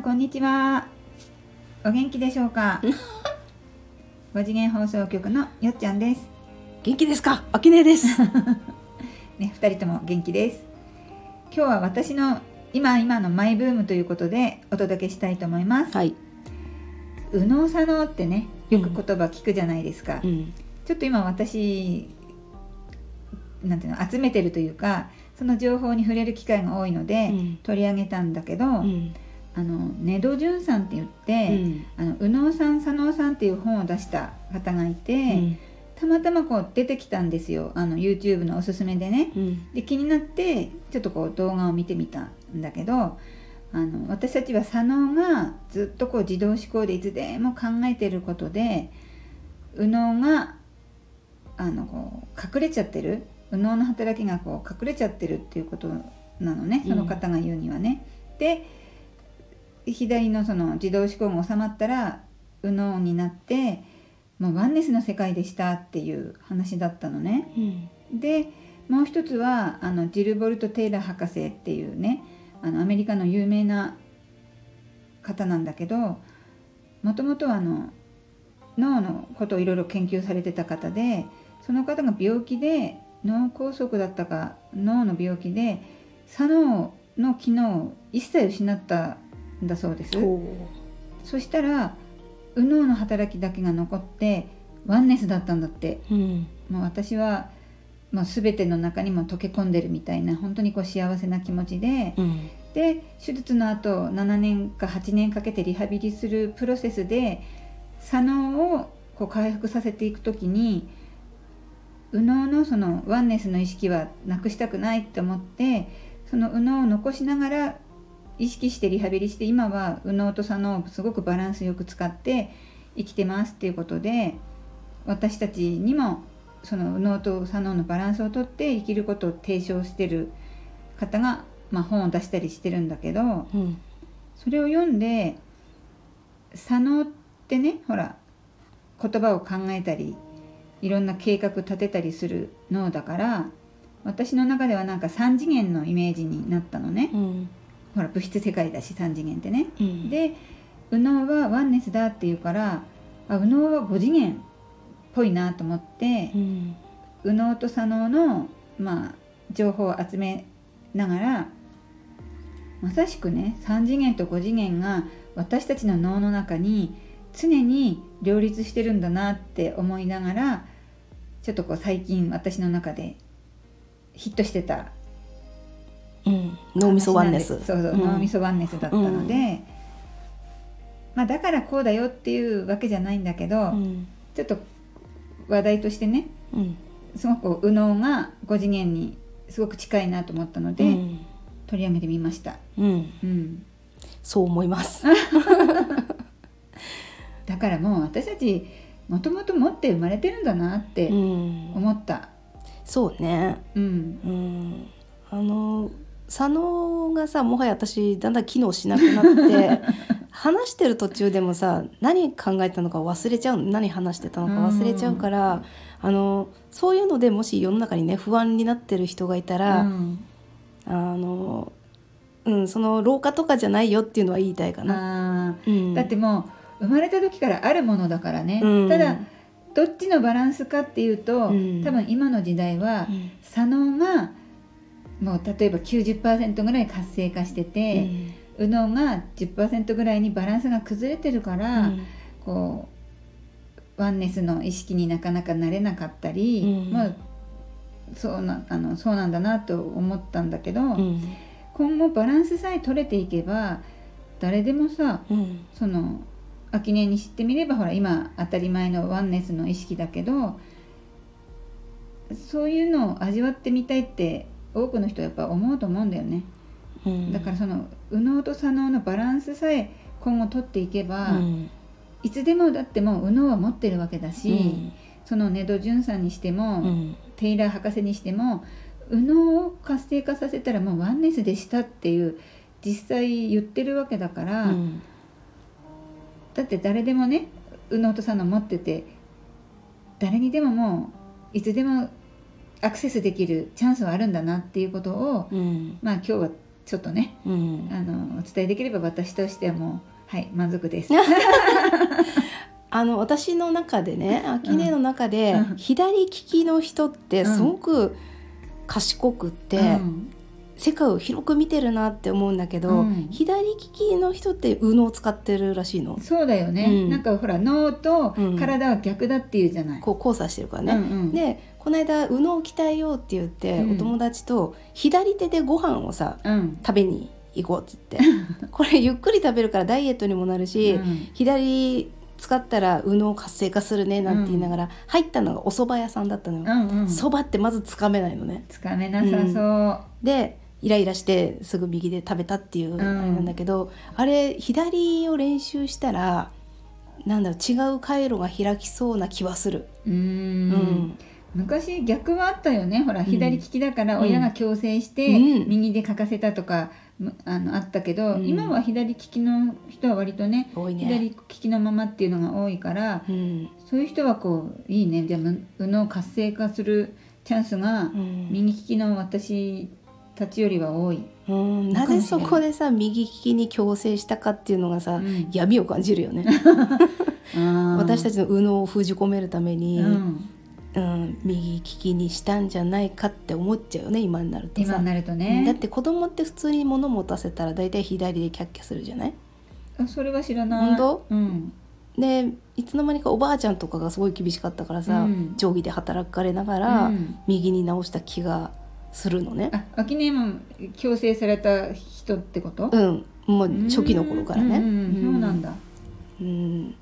んこんにちは。お元気でしょうか？5次元放送局のよっちゃんです。元気ですか？あきねです。ね、2人とも元気です。今日は私の今今のマイブームということでお届けしたいと思います、はい、右脳左脳ってねよく言葉聞くじゃないですか、うん、ちょっと今私なんていうの集めてるというかその情報に触れる機会が多いので、うん。取り上げたんだけど、うんあの根戸潤さんって言って、うん。あの右脳さん左脳さんっていう本を出した方がいて、うん。たまたまこう出てきたんですよ。あの YouTube のおすすめでね。うん。で気になってちょっとこう動画を見てみたんだけどあの私たちは左脳がずっとこう自動思考でいつでも考えてることで右脳があのこう隠れちゃってる右脳の働きがこう隠れちゃってるっていうことなのね。その方が言うにはね。で左のその自動思考が収まったら右脳になってもうワンネスの世界でしたっていう話だったのね。うんでもう一つはあのジルボルト・テイラー博士っていうねあのアメリカの有名な方なんだけどもともとはあの脳のことをいろいろ研究されてた方でその方が病気で脳梗塞だったか脳の病気で左脳の機能を一切失ったんだそうです。そしたら右脳の働きだけが残ってワンネスだったんだって。うんもう私はもう全ての中にも溶け込んでるみたいな本当にこう幸せな気持ちでうんで手術の後7年か8年かけてリハビリするプロセスで左脳をこう回復させていく時に右脳のそのワンネスの意識はなくしたくないって思ってその右脳を残しながら意識してリハビリして今は右脳と左脳をすごくバランスよく使って生きてますっていうことで私たちにもその右脳と左脳のバランスをとって生きることを提唱してる方が、まあ、本を出したりしてるんだけどうん。それを読んで左脳ってねほら言葉を考えたりいろんな計画立てたりする脳だから私の中ではなんか3次元のイメージになったのね。うんほら物質世界だし3次元ってね。うん。で右脳はワンネスだっていうからあ右脳は5次元っぽいなと思ってうん。右脳と左脳の、まあ、情報を集めながらまさしくね3次元と5次元が私たちの脳の中に常に両立してるんだなって思いながらちょっとこう最近私の中でヒットしてたうん。脳みそワンネス。そうそう、ん。脳みそワンネスだったので、まあ、だからこうだよっていうわけじゃないんだけど、うん。ちょっと話題としてねうん。すごく右脳が5次元にすごく近いなと思ったので、うん。取り上げてみました、うん。うん、そう思います。だからもう私たちもともと持って生まれてるんだなってうん。思った、そうね。うん。うん。あの左脳がさもはや私だんだん機能しなくなって 話してる途中でもさ何考えたのか忘れちゃう何話してたのか忘れちゃうから、あのそういうのでもし世の中にね不安になってる人がいたら、うん。あのうんその老化とかじゃないよっていうのは言いたいかな。あうん。ーだってもう生まれた時からあるものだからね、うん。ただどっちのバランスかっていうと、うん。多分今の時代はうん。左脳がもう例えば90%ぐらい活性化してて、右脳が10%ぐらいにバランスが崩れてるから、うん。こうワンネスの意識になかなかなれなかったり、うん。まあそうなあのそうなんだなと思ったんだけど、うん。今後バランスさえ取れていけば誰でもさうん。その秋音に知ってみればほら今当たり前のワンネスの意識だけどそういうのを味わってみたいって多くの人はやっぱ思うと思うんだよね。うん。だからその右脳と左脳のバランスさえ今後取っていけば、うん。いつでもだってもう右脳は持ってるわけだし、その根戸潤さんにしても、うん。テイラー博士にしても右脳を活性化させたらもうワンネスでしたっていう実際言ってるわけだから、うん。だって誰でもね右脳と左脳持ってて誰にでももういつでもアクセスできるチャンスはあるんだなっていうことを、うん。まあ今日はちょっとねうん。あのお伝えできれば私としてはもうはい満足です。あの私の中でね秋音の中で、うん。左利きの人ってすごく賢くって、うん。世界を広く見てるなって思うんだけど、うん。左利きの人って右脳を使ってるらしいの。そうだよね、うん。なんかほら脳とうん。体は逆だっていうじゃない。こう交差してるからね。でこの間右脳を鍛えようって言って、うん。お友達と左手でご飯をさうん。食べに行こうって言って。これゆっくり食べるからダイエットにもなるし、うん。左使ったら右脳活性化するねなんて言いながら、入ったのがお蕎麦屋さんだったのよ。うんうん、蕎麦ってまずつかめないのね。つかめなさそう。でイライラしてすぐ右で食べたっていううん。あれなんだけど、あれ左を練習したらなんだろう違う回路が開きそうな気はする。うん昔逆はあったよね。ほらん。左利きだからうん。親が強制してうん。右で書かせたとか、むあのあったけど、うん。今は左利きの人は割とねね。左利きのままっていうのが多いからうん。そういう人はこういいね。でも右脳活性化するチャンスがうん。右利きの私たちよりは多い。うん。なぜそこでさ右利きに強制したかっていうのがさ、うん。闇を感じるよね。私たちちの右脳を封じ込めるために、うん、うん、右利きにしたんじゃないかって思っちゃうよね今になるとさ。今に。なるとね。だって子供って普通に物持たせたら大体左でキャッキャするじゃない？あそれは知らない。本当？うん。でいつの間にかおばあちゃんとかがすごい厳しかったからさ、うん。定規で働かれながら、うん。右に直した気がするのね。あ秋音も強制された人ってこと？うん、もう初期の頃からね。うんそうなんだ。うん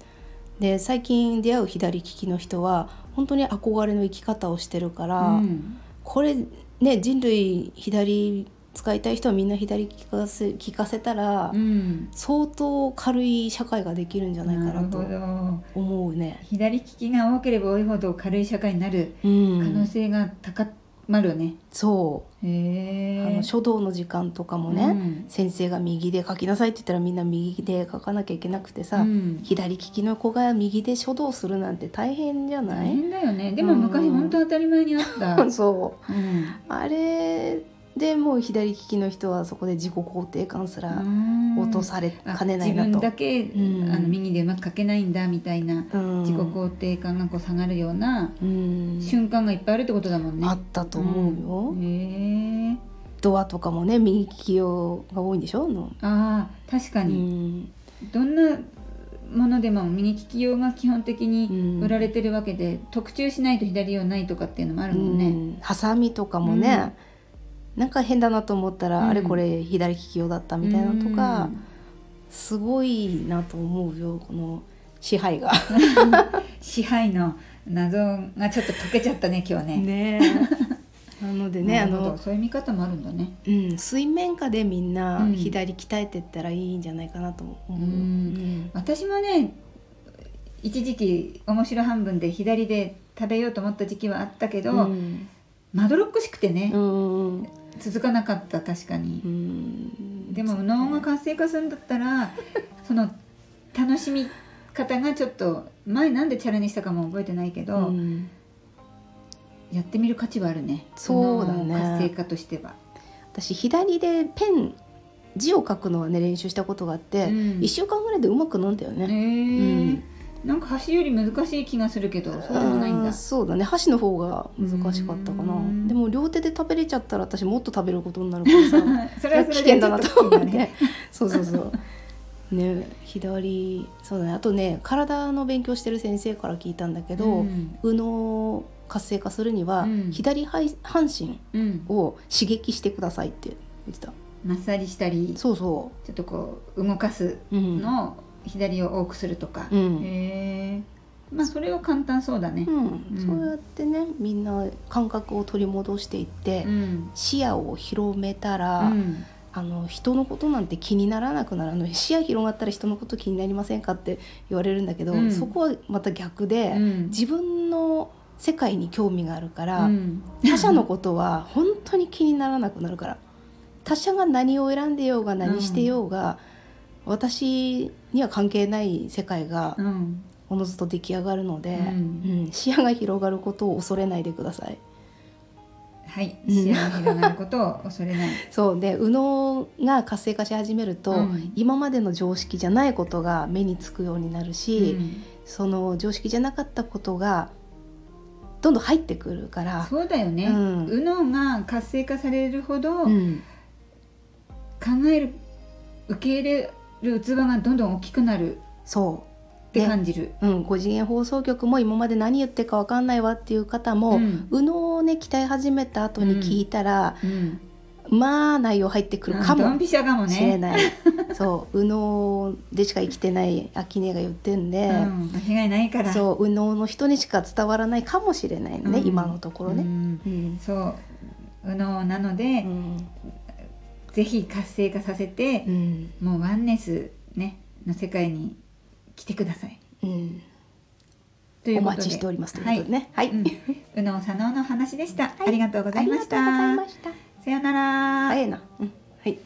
で最近出会う左利きの人は本当に憧れの生き方をしてるから、うん。これね人類左使いたい人はみんな左聞かせ聞かせたら、うん。相当軽い社会ができるんじゃないかなと思うね。左利きが多ければ多いほど軽い社会になるうん、可能性が高まるね、そう。へえあの書道の時間とかもね、うん。先生が右で書きなさいって言ったらみんな右で書かなきゃいけなくてさ、うん。左利きの子が右で書道するなんて大変じゃな大い、変だよね。でも昔うん。本当当たり前にあった、そう。うん。あれでもう左利きの人はそこで自己肯定感すらうん。落とされあかねないなと。自分。だけ、ん。あの右でうまく書けないんだみたいな、うん。自己肯定感がこう下がるようなうん。瞬間がいっぱいあるってことだもんね。あったと思うよ、ん。へえ。ドアとかもね右利き用が多いんでしょ？の、ああ確かうに、ん。どんなものでも右利き用が基本的うにん。売られてるわけで、特注しないと左用ないとかっていうのもあるもんね。うん。ハサミとかもね、なんか変だなと思ったら、うん。あれこれ左利き用だったみたいなのとか、うん。すごいなと思うよこの支配が。支配の謎がちょっと解けちゃったね今日ね。ねえ。なのでねあの、そういう見方もあるんだね。うん、水面下でみんなうん。左鍛えてったらいいんじゃないかなと思う。うんうん。私もね一時期面白半分で左で食べようと思った時期はあったけど、うん。まどろっこしくてね、うん続かなかった確かに。う。ん。でも脳が活性化するんだったら その楽しみ方がちょっと前なんでチャレンジしたかも覚えてないけど、うん。やってみる価値はあるね。そうだね。脳活性化としては。私左でペン字を書くのはね練習したことがあって、うん。一週間ぐらいでうまくなるんだよえね。ーなんか箸より難しい気がするけどそうでもないんだ。そうだね。箸の方が難しかったかな。うん。でも両手で食べれちゃったら私もっと食べることになるからさ それはそ危険だなと思って、ちょっ危険だね。そうそうそう。ね左そうだね。あとね体の勉強してる先生から聞いたんだけど、うん。右脳を活性化するには、うん。左半半身うん、を刺激してくださいって言ってた。マッサージしたりちそう。そょっとこう動かすう、うん左を多くするとか、うん。へえまあそれは簡単そうだね。う、ん。うん。そうやってねみんな感覚を取り戻していって、うん。視野を広めたうら、ん。あの人のことなんて気にならなくなる。あの視野広がったら人のこと気になりませんかって言われるんだけど、うん。そこはまた逆で、うん。自分の世界に興味があるから、うん。他者のことは本当に気にならなくなるから。他者が何を選んでようが何してようが、私には関係ない世界がうん。おのずと出来上がるので、うん。うん。視野が広がることを恐れないでください。はい。うん。視野が広がることを恐れない。そう。で右脳が活性化し始めると、うん。今までの常識じゃないことが目につくようになるし、うん。その常識じゃなかったことがどんどん入ってくるから。そうだよね、うん。右脳が活性化されるほど、うん。考える受け入れる器がどんどん大きくなるそう。って感じる、うん、5次元放送局も今まで何言ってるか分かんないわっていう方も、うん。右脳をね鍛え始めた後に聞いたら、うん。まあ内容入ってくるかもしれない、そう右脳でしか生きてない秋音が言ってんで、うん、間違いないから。そう右脳の人にしか伝わらないかもしれないのね、うん。今のところね。うん。うん。そう。右脳なので、うんぜひ活性化させてう、ん。もうワンネスねの世界に来てください。うん。というお待ちしておりますということでね。はい、うん、右脳左脳の話でした、い。ありがとうございました。ありがとうございました。さようなら、早いな。うん、はい。